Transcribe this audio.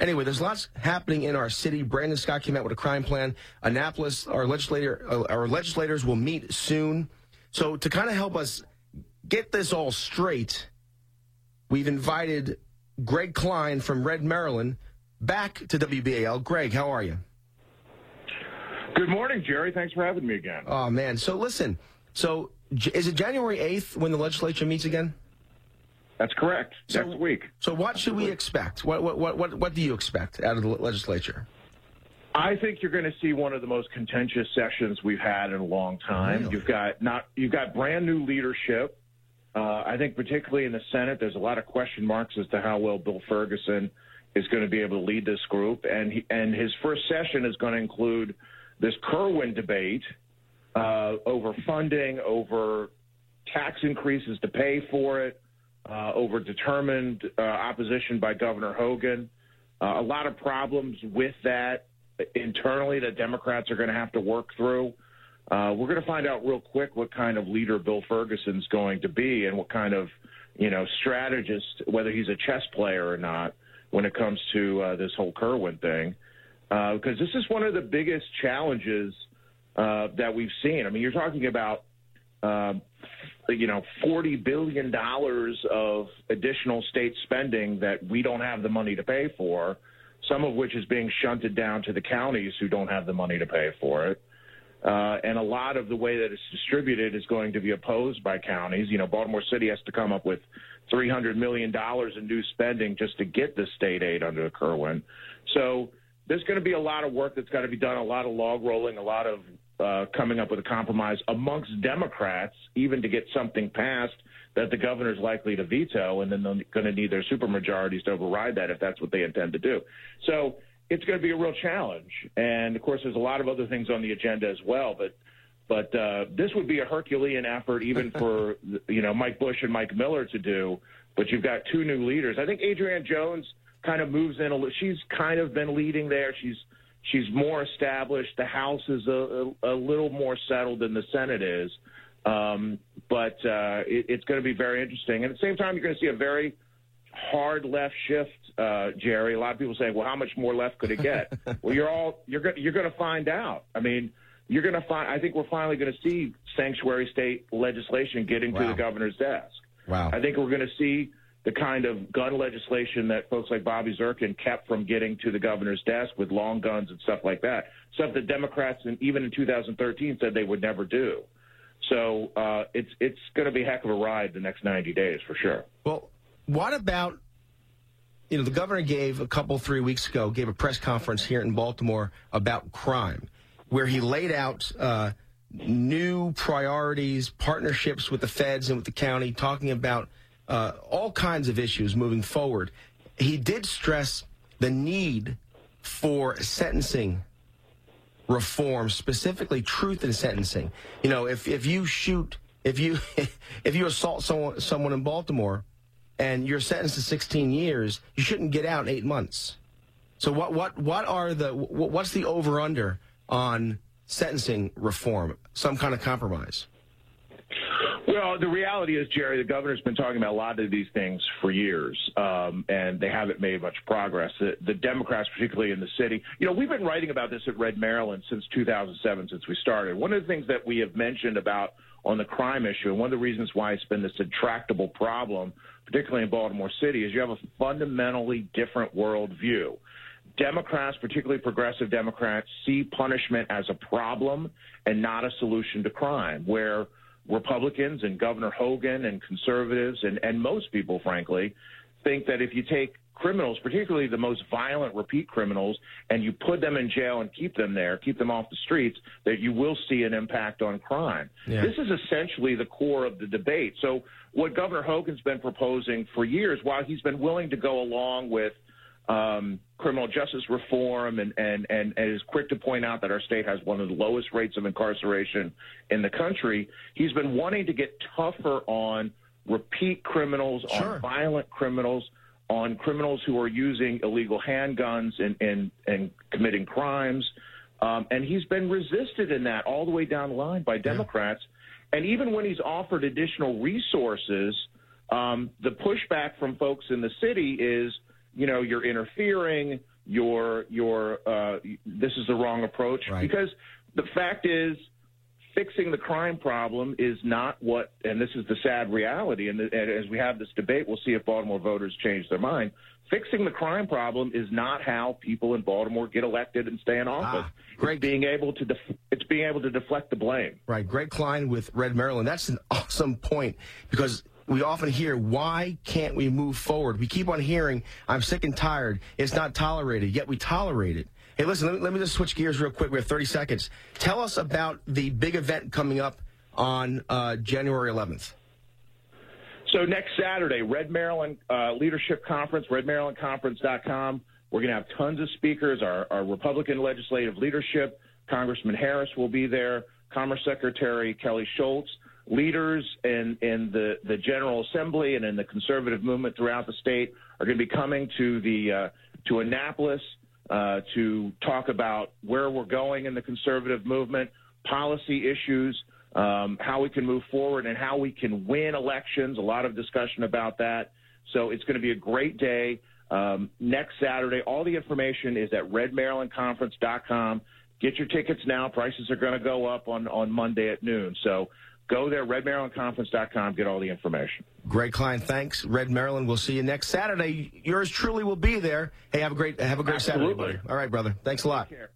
Anyway, there's lots happening in our city. Brandon Scott came out with a crime plan. Annapolis, our legislator, uh, our legislators will meet soon. So to kind of help us get this all straight, we've invited Greg Kline from Red, Maryland, back to WBAL. Greg, how are you? Good morning, Jerry. Thanks for having me again. Oh man. So listen. So is it January 8th when the legislature meets again? That's correct. So, Next week. So what should we expect? What, what, what, what, what do you expect out of the legislature? I think you're going to see one of the most contentious sessions we've had in a long time. Really? You've got not you've got brand new leadership. Uh, I think particularly in the Senate, there's a lot of question marks as to how well Bill Ferguson is going to be able to lead this group, and he, and his first session is going to include this Kirwan debate uh, over funding, over tax increases to pay for it, uh, over determined uh, opposition by Governor Hogan. Uh, a lot of problems with that internally that Democrats are going to have to work through. Uh, we're going to find out real quick what kind of leader Bill Ferguson's going to be and what kind of, you know, strategist, whether he's a chess player or not, when it comes to uh, this whole Kirwan thing. Because uh, this is one of the biggest challenges uh, that we've seen. I mean, you're talking about, uh, you know, $40 billion of additional state spending that we don't have the money to pay for some of which is being shunted down to the counties who don't have the money to pay for it. Uh, and a lot of the way that it's distributed is going to be opposed by counties. You know, Baltimore City has to come up with $300 million in new spending just to get the state aid under the Kirwan. So there's going to be a lot of work that's got to be done, a lot of log rolling, a lot of uh, coming up with a compromise amongst Democrats, even to get something passed that the governor is likely to veto, and then they're going to need their supermajorities to override that if that's what they intend to do. So it's going to be a real challenge. And of course, there's a lot of other things on the agenda as well, but. But uh, this would be a Herculean effort, even for you know Mike Busch and Mike Miller to do. But you've got two new leaders. I think Adrienne Jones kind of moves in. A, she's kind of been leading there. She's she's more established. The House is a, a, a little more settled than the Senate is. Um, but uh, it, it's going to be very interesting. And at the same time, you're going to see a very hard left shift, uh, Jerry. A lot of people say, "Well, how much more left could it get?" well, you're all you're going you're going to find out. I mean, you're going to find. I think we're finally going to see sanctuary state legislation getting wow. to the governor's desk. Wow. I think we're going to see the kind of gun legislation that folks like Bobby Zirkin kept from getting to the governor's desk with long guns and stuff like that. Stuff that Democrats, and even in 2013, said they would never do. So uh, it's it's going to be a heck of a ride the next 90 days for sure. Well, what about you know the governor gave a couple three weeks ago gave a press conference here in Baltimore about crime, where he laid out. Uh, new priorities, partnerships with the feds and with the county, talking about uh, all kinds of issues moving forward. He did stress the need for sentencing reform, specifically truth in sentencing. You know, if, if you shoot, if you if you assault someone someone in Baltimore, and you're sentenced to 16 years, you shouldn't get out in eight months. So what what what are the what's the over under on sentencing reform? Some kind of compromise. Well, the reality is, Jerry, the governor's been talking about a lot of these things for years, um, and they haven't made much progress. The, the, Democrats, particularly in the city, you know, we've been writing about this at Red Maryland since 2007, since we started. One of the things that we have mentioned about on the crime issue, and one of the reasons why it's been this intractable problem, particularly in Baltimore City, is you have a fundamentally different worldview. Democrats, particularly progressive Democrats, see punishment as a problem and not a solution to crime, where Republicans and Governor Hogan and conservatives and, and most people, frankly, think that if you take criminals, particularly the most violent repeat criminals, and you put them in jail and keep them there, keep them off the streets, that you will see an impact on crime. Yeah. This is essentially the core of the debate. So, what Governor Hogan's been proposing for years, while he's been willing to go along with um, criminal justice reform and, and, and, and is quick to point out that our state has one of the lowest rates of incarceration in the country. He's been wanting to get tougher on repeat criminals, sure. on violent criminals, on criminals who are using illegal handguns and, and, and committing crimes. Um, and he's been resisted in that all the way down the line by Democrats. Yeah. And even when he's offered additional resources, um, the pushback from folks in the city is – you know, you're interfering, you're, you're, uh, this is the wrong approach. Right. Because the fact is, fixing the crime problem is not what, and this is the sad reality. And, the, and, as we have this debate, we'll see if Baltimore voters change their mind. Fixing the crime problem is not how people in Baltimore get elected and stay in office. Ah, great. It's being able to def- it's being able to deflect the blame. Right. Greg Kline with Red Maryland. That's an awesome point because we often hear, why can't we move forward? We keep on hearing, I'm sick and tired. It's not tolerated, yet we tolerate it. Hey, listen, let me, let me just switch gears real quick. We have 30 seconds. Tell us about the big event coming up on uh, January 11th. So next Saturday, Red Maryland uh, Leadership Conference, redmarylandconference.com. We're going to have tons of speakers. Our, our, Republican legislative leadership, Congressman Harris will be there, Commerce Secretary Kelly Schulz, leaders in, in the, the General Assembly and in the conservative movement throughout the state are going to be coming to the uh, to Annapolis uh, to talk about where we're going in the conservative movement, policy issues um, how we can move forward and how we can win elections. A lot of discussion about that. So it's going to be a great day um, next Saturday. All the information is at redmarylandconference.com. Get your tickets now. Prices are going to go up on, on Monday at noon. So go there, redmarylandconference.com, get all the information. Greg Kline, thanks. Red Maryland, we'll see you next Saturday. Yours truly will be there. Hey, have a great have a great Absolutely. Saturday, buddy. All right, brother. Thanks a lot. Take care.